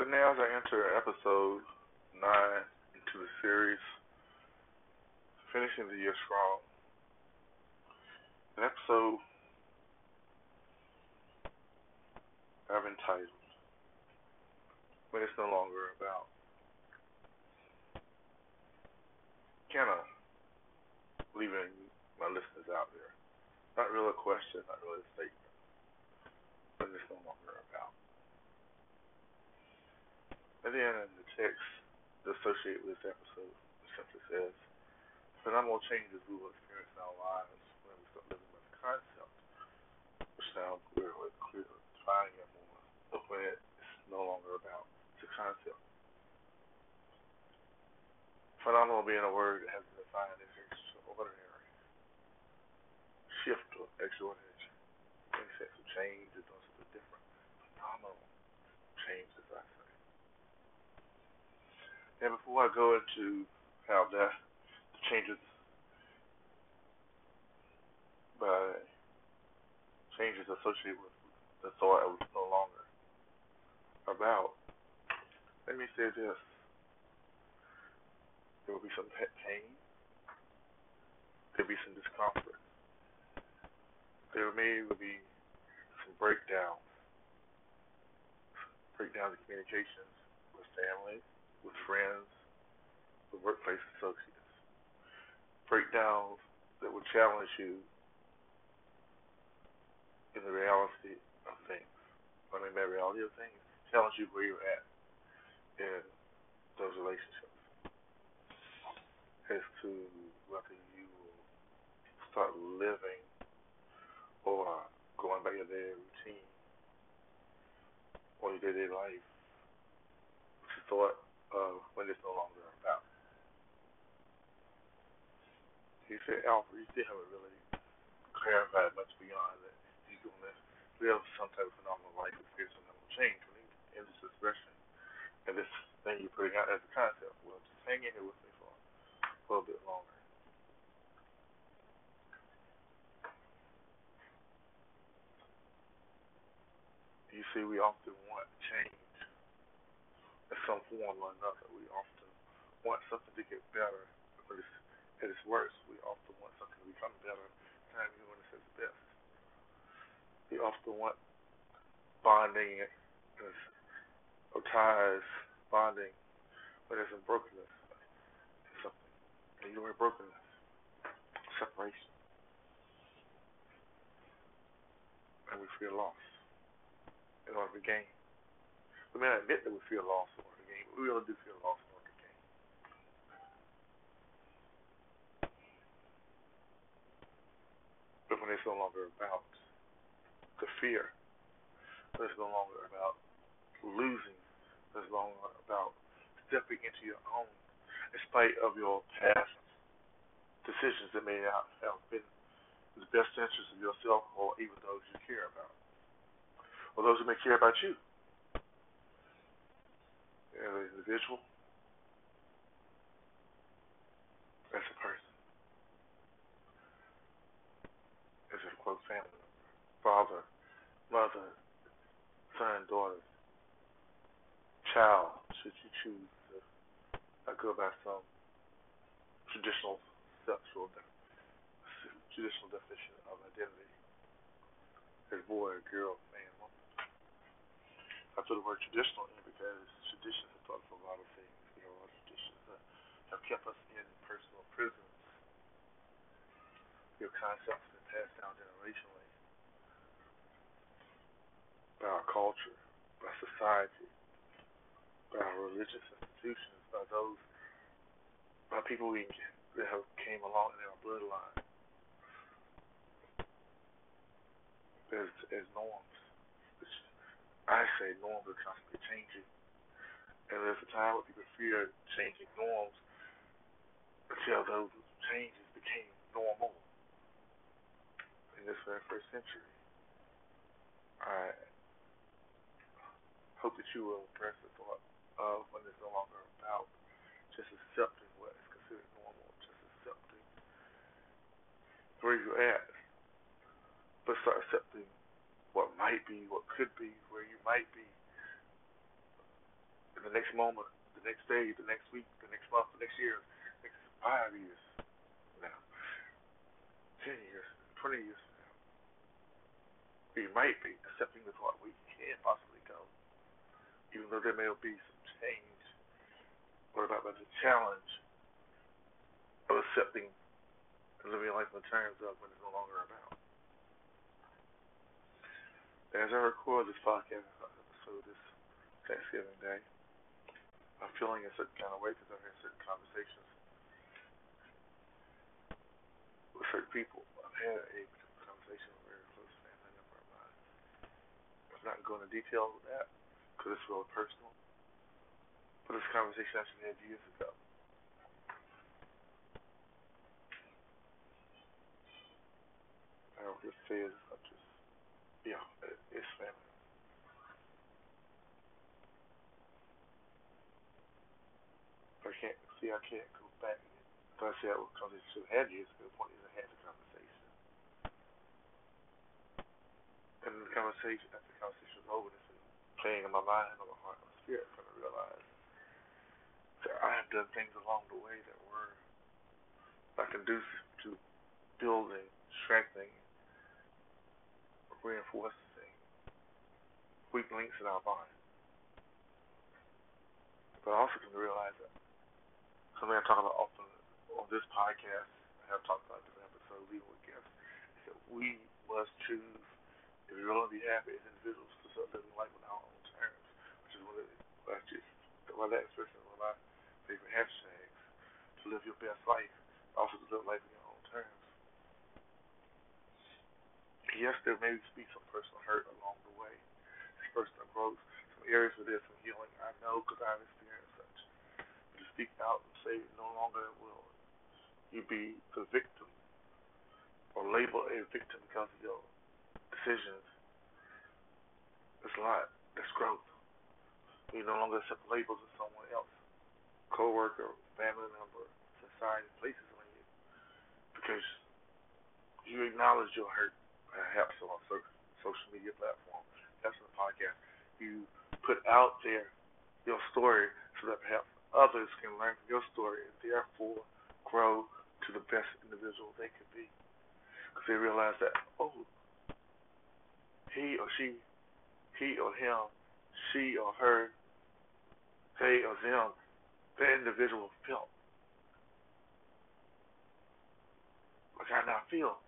So now as I enter episode nine into the series, finishing the year strong. An episode I've entitled When It's No Longer About of leaving my listeners out there. Not really a question, not really a statement, but it's no longer about. And then in the text associated with this episode, it simply says, phenomenal changes we will experience in our lives when we start living with the concept, which sounds really clear, defining it more, but when it's no longer about the concept. Phenomenal being a word that has been defined as extraordinary, shift or extraordinary, sense of change or doing something different. Phenomenal change, I say. And before I go into how that changes by changes associated with the thought I was no longer about, let me say this. There will be some pain. There will be some discomfort. There may be some breakdowns. Breakdowns in communications with family, with friends, with workplace associates. Breakdowns that will challenge you in the reality of things. I mean by reality of things, challenge you where you're at in those relationships as to whether you will start living or going by your daily routine or your day to day life, which you thought of when it's no longer about. He said, Alfred, you still haven't really clarified much beyond that. You're going to live some type of phenomenal life, experience some type of change in this expression and this thing you're putting out as a concept. Well, just hang in here with me for a little bit longer. You see, we often want change some form or another. We often want something to get better, but it's, at its worst, we often want something to become better even when it's its best. We often want bonding or ties, bonding, but there's some brokenness And you are brokenness, separation, and we feel lost in order to gain. We may not admit that we feel lost in the game. we really do feel lost in the game. But when it's no longer about the fear, when it's no longer about losing, when it's no longer about stepping into your own in spite of your past decisions that may not have been in the best interest of yourself or even those you care about, or those who may care about you as an individual, as a person, as a close family? Father, mother, son, daughter, child, should you choose I go by some traditional sexual traditional definition of identity? As boy, girl, man, woman. I put the word traditional in because traditions us a lot of things. You know, a lot of traditions that have kept us in personal prisons. Your concepts have been passed down generationally by our culture, by society, by our religious institutions by those by people we that have came along in our bloodline as as norms. Which I say norms are constantly changing. And there's a time when people fear changing norms until those changes became normal in this very first century. I hope that you will impress the thought of when it's no longer about just accepting what is considered normal, just accepting where you're at, but start accepting what might be, what could be, where you might be, the next moment, the next day, the next week, the next month, the next year, next five years now, ten years, twenty years now. We might be accepting the thought we can't possibly go, even though there may be some change. What about the challenge of accepting and living life in terms of when it's no longer about? As I record this podcast episode this Thanksgiving Day, I'm feeling a certain kind of way because I've had certain conversations with certain people. I've had a conversation with a very close family member of mine. I'm not going into detail with that because it's really personal. But this conversation actually had years ago. I don't just say it, I'm just, yeah, it's family. I can't see. I can't go back. So I said, because it's had years ago. The point is, I had the conversation, and the conversation after the conversation was over, this is playing in my mind, in my heart, in my spirit, trying to realize that I have done things along the way that were not conducive to building, strengthening, reinforcing weak links in our bond. But I also can realize that something I talk about often on this podcast, I have talked about different episodes, even with guests, is that we must choose, if we want to be happy as individuals, to start living life on our own terms, which is one of the, just, that expression is one of my favorite hashtags, to live your best life, also to live life on your own terms. Yes, there may be some personal hurt along the way, some personal growth, some areas where there's some healing. I know because I've experienced speak out and say no longer will you be the victim or label a victim because of your decisions. It's a lot. That's growth. You no longer accept labels of someone else, coworker, family member, society places on you because you acknowledge your hurt perhaps on social media platform, perhaps on a podcast. You put out there your story so that perhaps others can learn from your story and therefore grow to the best individual they can be. Because they realize that, oh, he or she, he or him, she or her, they or them, that individual felt like I now feel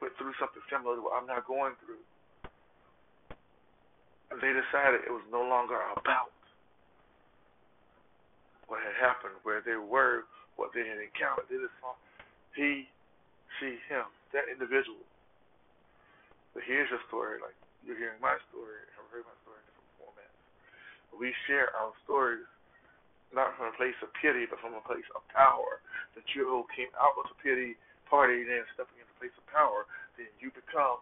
went through something similar to what I'm not going through. And they decided it was no longer about what had happened, where they were, what they had encountered. They just saw he, she, him, that individual. But here's your story, like you're hearing my story, I've heard my story in different formats. We share our stories not from a place of pity, but from a place of power. That you came out of a pity party, then stepping into a place of power, then you become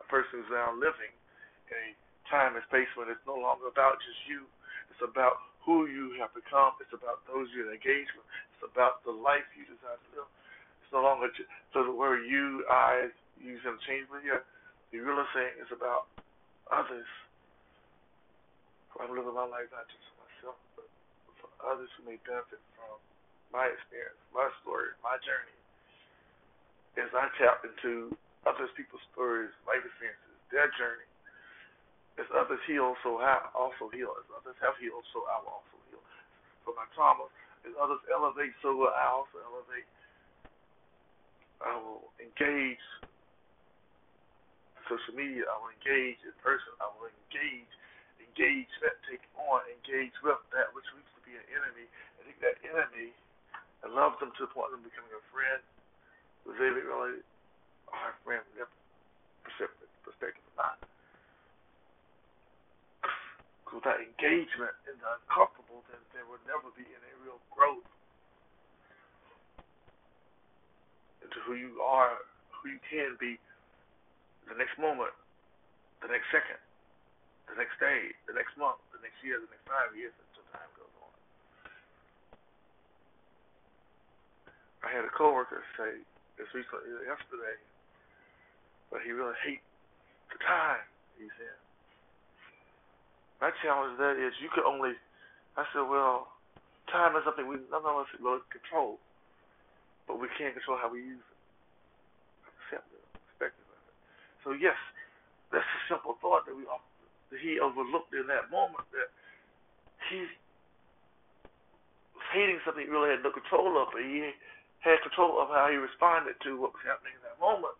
a person who's now living in a time and space when it's no longer about just you. It's about who you have become. It's about those you engage with. It's about the life you desire to live. It's no longer just, so the word you, I, use interchangeably here. The real saying is about others. I'm living my life not just for myself, but for others who may benefit from my experience, my story, my journey as I tap into other people's stories, life experiences, their journey. As others heal, so I also heal. As others have healed, so I will also heal. So my trauma, as others elevate, so will I also elevate. I will engage social media. I will engage in person. I will engage, engage, that take on, engage with that which used to be an enemy. I think that enemy, I love them to the point of them becoming a friend really, really hard friend? him to perspective not. That engagement in the uncomfortable, then there would never be any real growth into who you are, who you can be the next moment, the next second, the next day, the next month, the next year, the next five years until time goes on. I had a coworker say, this recently, yesterday, but he really hates the time he's in. My challenge that is you could only. I said, well, time is something we none of us will control, but we can't control how we use it. Accept the perspective of it. So yes, that's a simple thought that we that he overlooked in that moment that he was hating something he really had no control of, but he had control of how he responded to what was happening in that moment.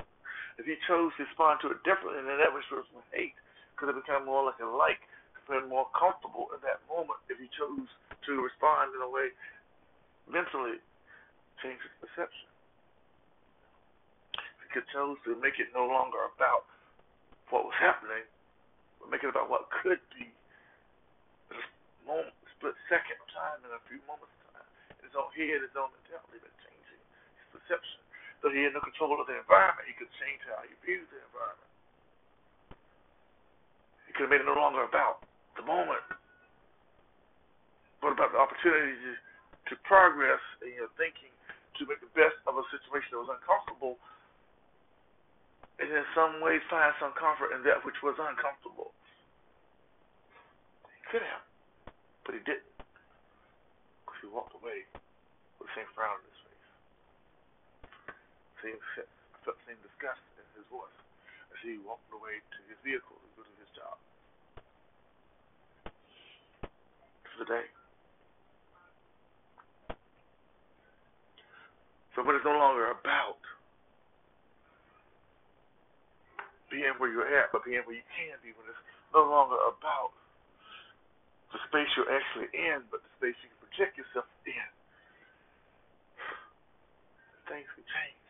If he chose to respond to it differently, then that was from hate, because it became more like a like, been more comfortable in that moment if he chose to respond in a way mentally change his perception. If he could chose to make it no longer about what was happening, but make it about what could be in a moment, split second of time in a few moments of time. His own head, his own mentality, but changing his perception. So he had no control of the environment, he could change how he viewed the environment. He could have made it no longer about the moment, but about the opportunity to, to progress in your thinking to make the best of a situation that was uncomfortable and in some ways find some comfort in that which was uncomfortable. He could have, but he didn't. Because he walked away with the same frown on his face. Same, felt the same disgust in his voice as he walked away to his vehicle to go to his job. For the day. So when it's no longer about being where you're at, but being where you can be when it's no longer about the space you're actually in, but the space you can project yourself in. Things can change.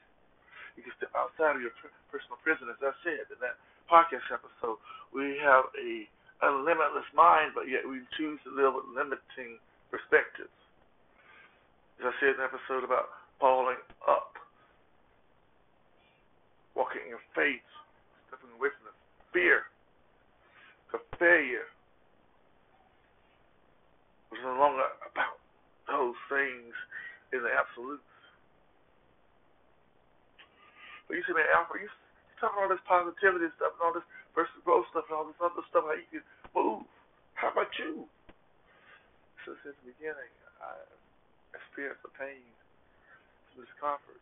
You can step outside of your personal prison, as I said in that podcast episode. We have a, a limitless mind, but yet we choose to live with limiting perspectives. As I said in the episode about falling up, walking in faith, stepping away from the fear, the failure. It's no longer about those things in the absolute. But you see, man, Alfred, you talk about all this positivity stuff and all this versus growth stuff and all this other stuff, how you can move. How about you? So since the beginning, I experienced the pain, some discomfort.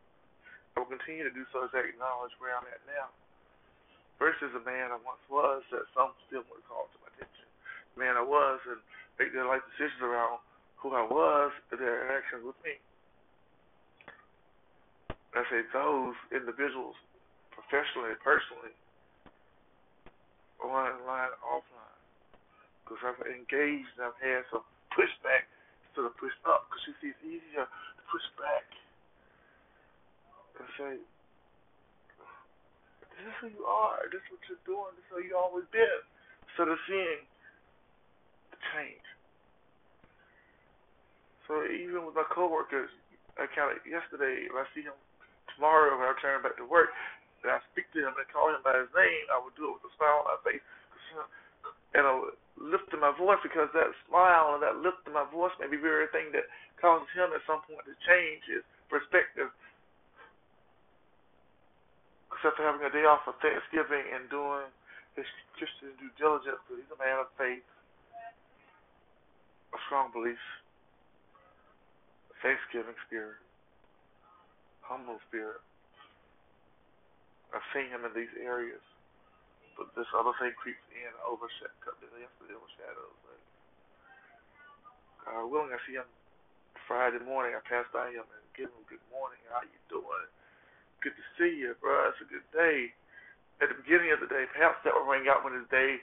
I will continue to do so as I acknowledge where I'm at now versus the man I once was that some still would call to my attention. The man I was and make their life decisions around who I was and their interactions with me. I say those individuals, professionally and personally, online offline. Because I've engaged and I've had some pushback instead of push up. Because you see, it's easier to push back and say, this is who you are. This is what you're doing. This is how you always been. Instead of seeing the change. So even with my coworkers, I kind of yesterday. If I see him tomorrow when I return back to work, and I speak to him and call him by his name, I would do it with a smile on my face, and would lift my voice because that smile and that lift in my voice may be the very thing that causes him at some point to change his perspective. After having a day off for Thanksgiving and doing his Christian due diligence, but he's a man of faith, a strong belief, a Thanksgiving spirit, humble spirit. I've seen him in these areas, but this other thing creeps in, overshadows, yesterday overshadows. Uh, God willing, I see him Friday morning. I pass by him and give him good morning. How you doing? good to see you, bro. It's a good day. At the beginning of the day, perhaps that will ring out when his day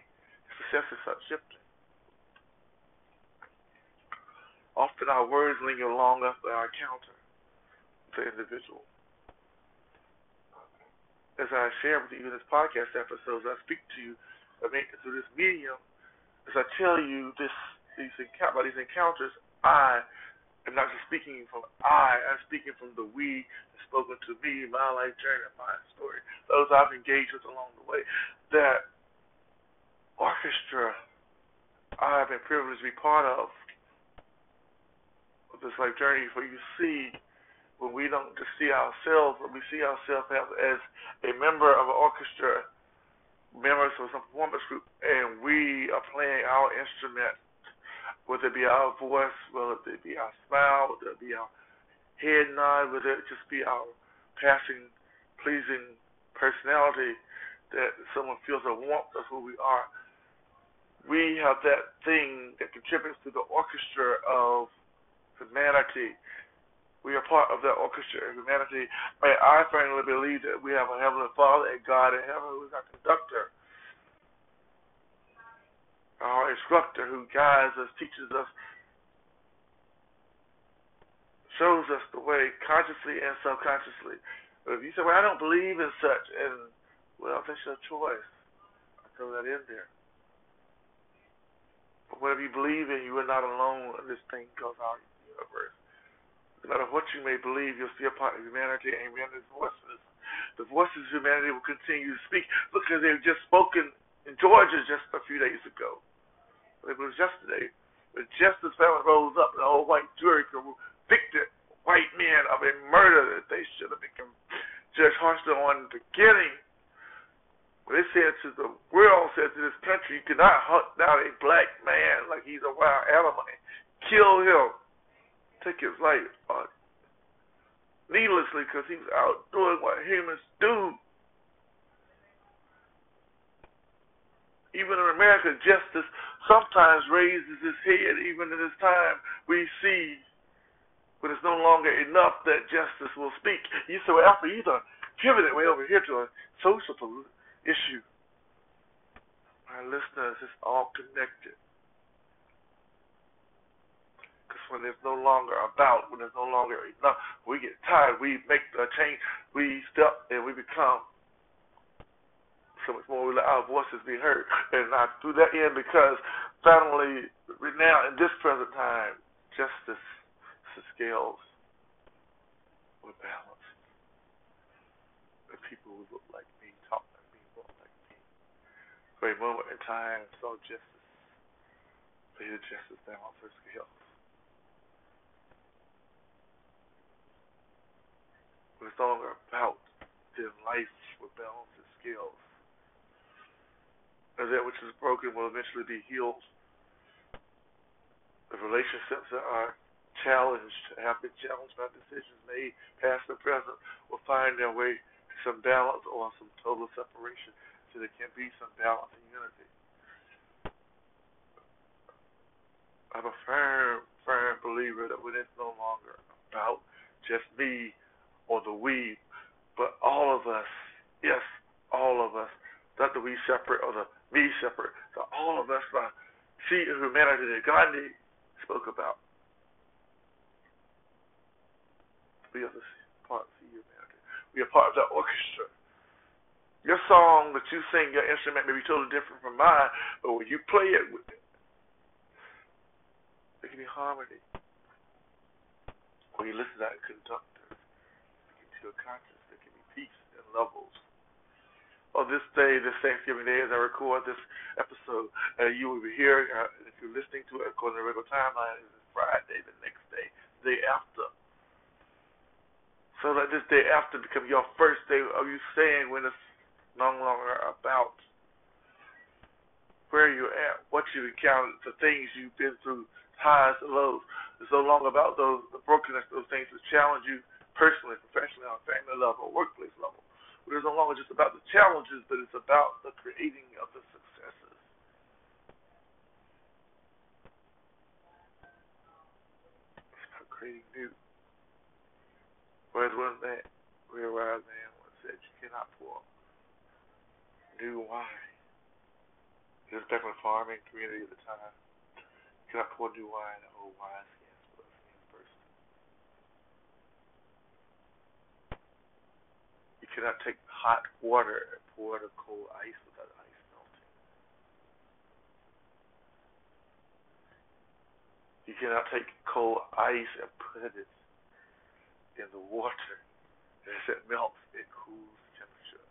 successes start shifting. Often our words linger long after our encounter with the individual. As I share with you in this podcast episodes, I speak to you through this medium. As I tell you this, these about these encounters, I am not just speaking from I. I'm speaking from the we spoken to me, my life journey, my story, those I've engaged with along the way, that orchestra I've been privileged to be part of this life journey for you see when we don't just see ourselves, but we see ourselves as, a member of an orchestra members of some performance group and we are playing our instrument, whether it be our voice, whether it be our smile, whether it be our head nod, whether it just be our passing, pleasing personality, that someone feels a warmth of who we are. We have that thing that contributes to the orchestra of humanity. We are part of that orchestra of humanity. I firmly believe that we have a Heavenly Father and God in heaven who is our conductor, our instructor who guides us, teaches us, shows us the way consciously and subconsciously. But if you say, well, I don't believe in such, and, well, that's your choice. I throw that in there. But whatever you believe in, you are not alone in this thing called our universe. No matter what you may believe, you'll see a part of humanity. Amen. His voices. The voices of humanity will continue to speak because they've just spoken in Georgia just a few days ago. It was yesterday. But just as family rose up, the whole white jury convicted white men of a murder that they should have been Judge Harshton on the beginning. When they said to the world, said to this country, you cannot hunt down a black man like he's a wild animal and kill him take his life uh, needlessly because he was out doing what humans do. Even in America, justice sometimes raises its head. Even in this time, we see when it's no longer enough that justice will speak. You well, after either pivot it way over here to a social issue. My listeners, it's all connected when there's no longer about, when there's no longer enough, we get tired, we make a change, we step and we become so much more we let our voices be heard. And I threw that in because finally, right now, in this present time, justice, scales were balanced. The people who look like me, talk like me, walk like me. For a moment in time, saw justice. The justice balance her scales. But it's no longer about their life with balance and skills. And that which is broken will eventually be healed. The relationships that are challenged, have been challenged by decisions made, past and present, will find their way to some balance or some total separation so there can be some balance and unity. I'm a firm, firm believer that when it's no longer about just me or the we, but all of us, yes, all of us, not the we separate or the me separate, so all of us are see humanity that Gandhi spoke about. We are the part of humanity. We are part of the orchestra. Your song that you sing, your instrument may be totally different from mine, but when you play it, there can be harmony. When you listen to that conduct your conscience, there can be peace and levels. On this day, this Thanksgiving Day, as I record this episode, uh, you will be here. Uh, if you're listening to it according to the regular timeline, it's Friday, the next day, the day after. So let this day after become your first day of you saying when it's no longer about where you're at, what you've encountered, the things you've been through, highs and lows. It's no longer about those the brokenness, those things that challenge you personally, professionally, on a family level, workplace level. But it's no longer just about the challenges, but it's about the creating of the successes. It's about creating new. Whereas one where wise man once said, you cannot pour new wine. This is back in the farming community at the time. You cannot pour new wine in old wine cannot take hot water and pour it in cold ice without ice melting. You cannot take cold ice and put it in the water. As it melts, it cools the temperature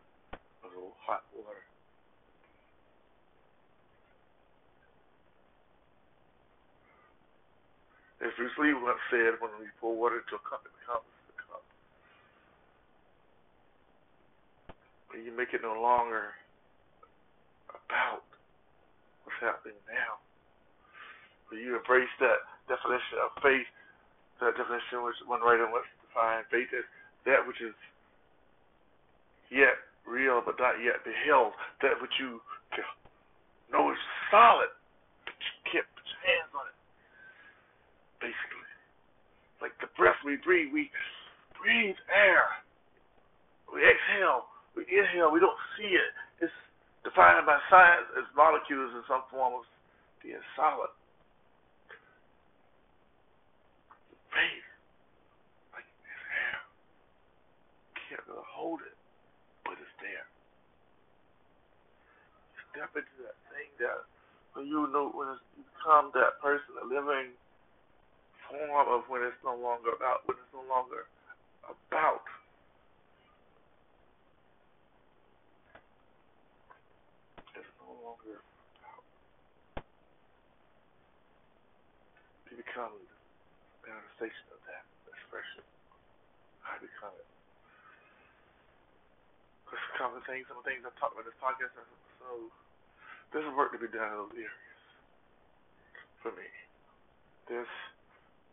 of the hot water. As Bruce Lee once said, when we pour water into a cup, it becomes you make it no longer about what's happening now. But you embrace that definition of faith, that definition which one writer wants to define faith as that which is yet real but not yet beheld, that which you know is solid, but you can't put your hands on it. Basically. Like the breath we breathe, we breathe air. We exhale, we inhale, we don't see it. It's defined by science as molecules in some form of being solid. Faith, like it's air. Can't really hold it, but it's there. Step into that thing that when you know when you become that person, a living form of when it's no longer about when it's no longer about it's no longer about you become the manifestation of that expression. I become it. Because some of the things, some of the things I talked about in this podcast so there's work to be done in those areas for me. There's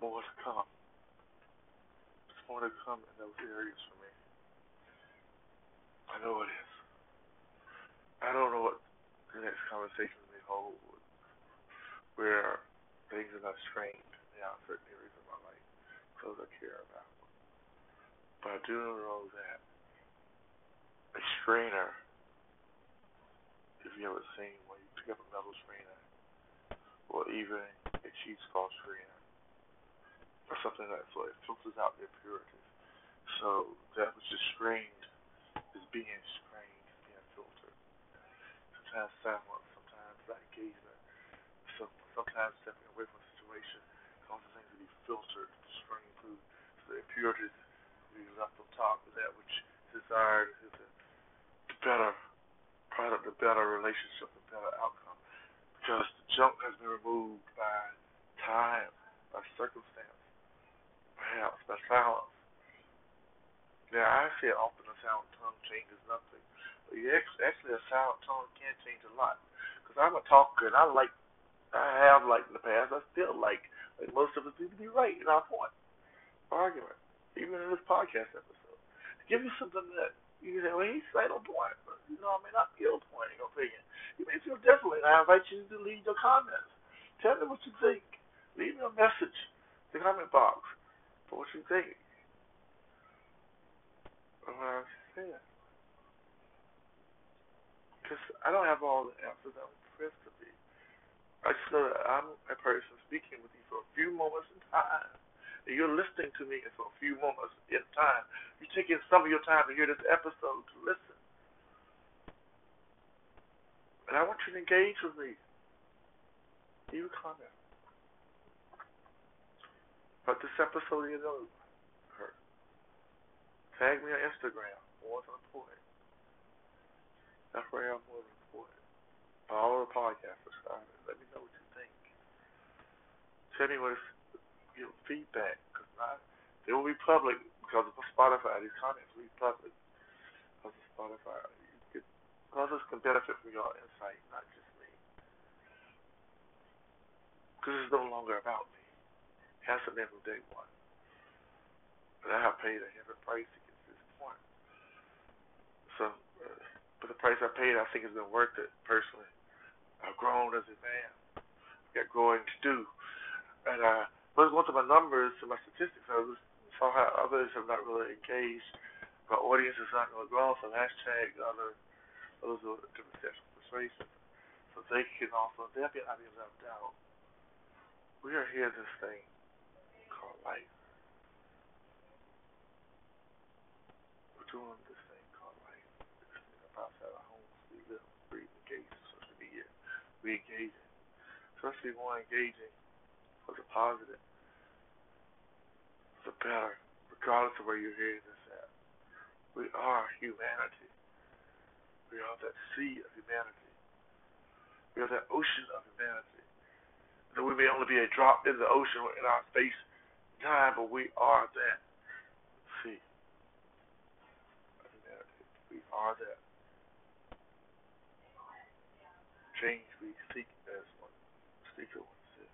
more to come. There's more to come in those areas for me. I know it is. I don't know what the next conversation may hold, where things are not strained in certain areas of my life, those I care about. But I do know that a strainer, if you ever seen when you pick up a metal strainer, or even a cheese sauce strainer, or something like that, so it filters out the impurities. So that which is strained is being strained, being filtered. Sometimes silence, sometimes engagement. So sometimes stepping away from the situation causes things to be filtered, strained through so the impurities be left on top of that which is desired is a better product, a better relationship, a better outcome. Because the junk has been removed by time, by circumstance perhaps by silence. Now, I say often a silent tongue changes nothing. But actually, a silent tongue can change a lot. Because I'm a talker, and I like, I have liked in the past, I still like, like most of us need to be right in our point, argument, even in this podcast episode. To Give you something that you can say, well, he's right on point, but, you know, I may not on point in your opinion. You may feel differently, and I invite you to leave your comments. Tell me what you think. Leave me a message in the comment box for what you think. I'm. Because I don't have all the answers I'm. I know that I'm a person speaking with you for a few moments in time. And you're listening to me for a few moments in time. You're taking some of your time to hear this episode to listen. And I want you to engage with me. Leave a comment. But this episode is over. Tag me on Instagram, more than important. That's where I'm important. Follow the podcast or subscribe. Let me know what you think. Tell me what is your feedback. Cause I, they will be public because of Spotify. These comments will be public because of Spotify. You others can benefit from your insight, not just me. Because it's no longer about me It hasn't been from day one. But I have paid a heavy price to get to this point. So, uh, but the price I paid, I think has been worth it personally. I've grown as a man. Got growing to do. And uh, but going to my numbers, to my statistics, I was, saw how others have not really engaged. My audience is not going really grown, so hashtag other, those are different steps of persuasion. So they can also, they'll get ideas left out. We are here this thing called life. We're doing this thing called life. This thing outside our homes. We live, breathe, engage in social media. We engage in. Especially more engaging for the positive, the better, regardless of where you're hearing this at. We are humanity. We are that sea of humanity. We are that ocean of humanity. Though we may only be a drop in the ocean in our space time, but we are that. See, we are that. Change we seek as one speaker once said.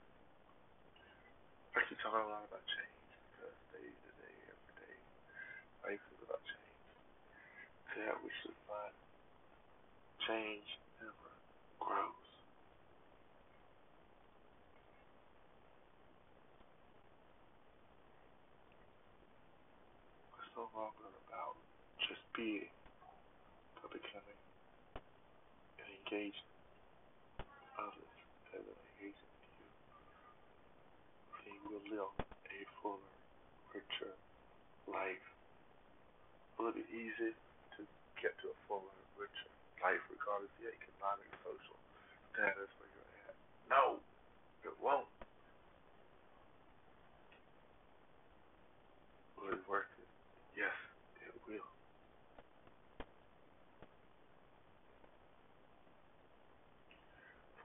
I keep talking a lot about change because day to day, every day, life is about change. That we should find change never grows. It's no longer about just being, but becoming and engaging others as an engaging with you. Will live a fuller, richer life. Will it be easy to get to a fuller, richer life regardless of your economic, social status where you're at? No, it won't. Will it worth it? Yes, it will.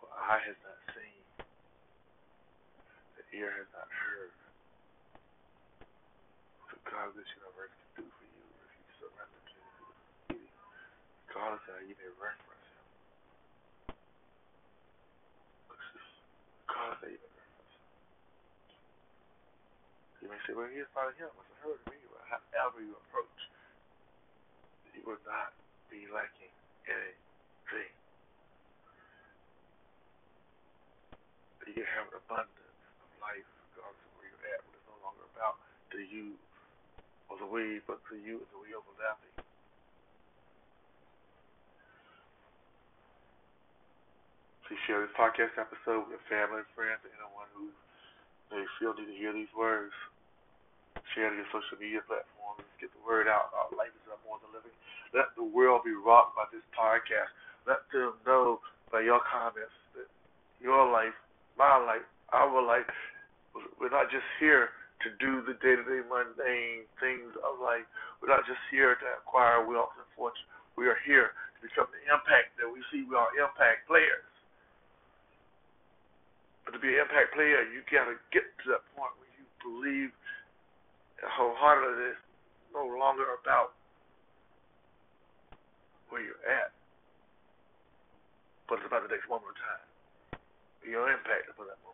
For eye has not seen, the ear has not heard what God of this universe can do for you if you surrender to Him. Regardless of how you may reference Him. God of how you may reference Him. Say, well, He's not Him. It's heard me. However you approach, you will not be lacking anything. You have an abundance of life regardless of where you're at. But it's no longer about the you or the we, but the you and the we overlapping. Please share this podcast episode with your family and friends and anyone who may feel need to hear these words. Share your social media platforms. Get the word out. Our life is up more than living. Let the world be rocked by this podcast. Let them know by your comments that your life my life, our life. We're not just here to do the day-to-day mundane things of life. We're not just here to acquire wealth and fortune. We are here to become the impact that we see. We are impact players. But to be an impact player, you got to get to that point where you believe wholeheartedly no longer about where you're at, but it's about the next moment of time your impact for that.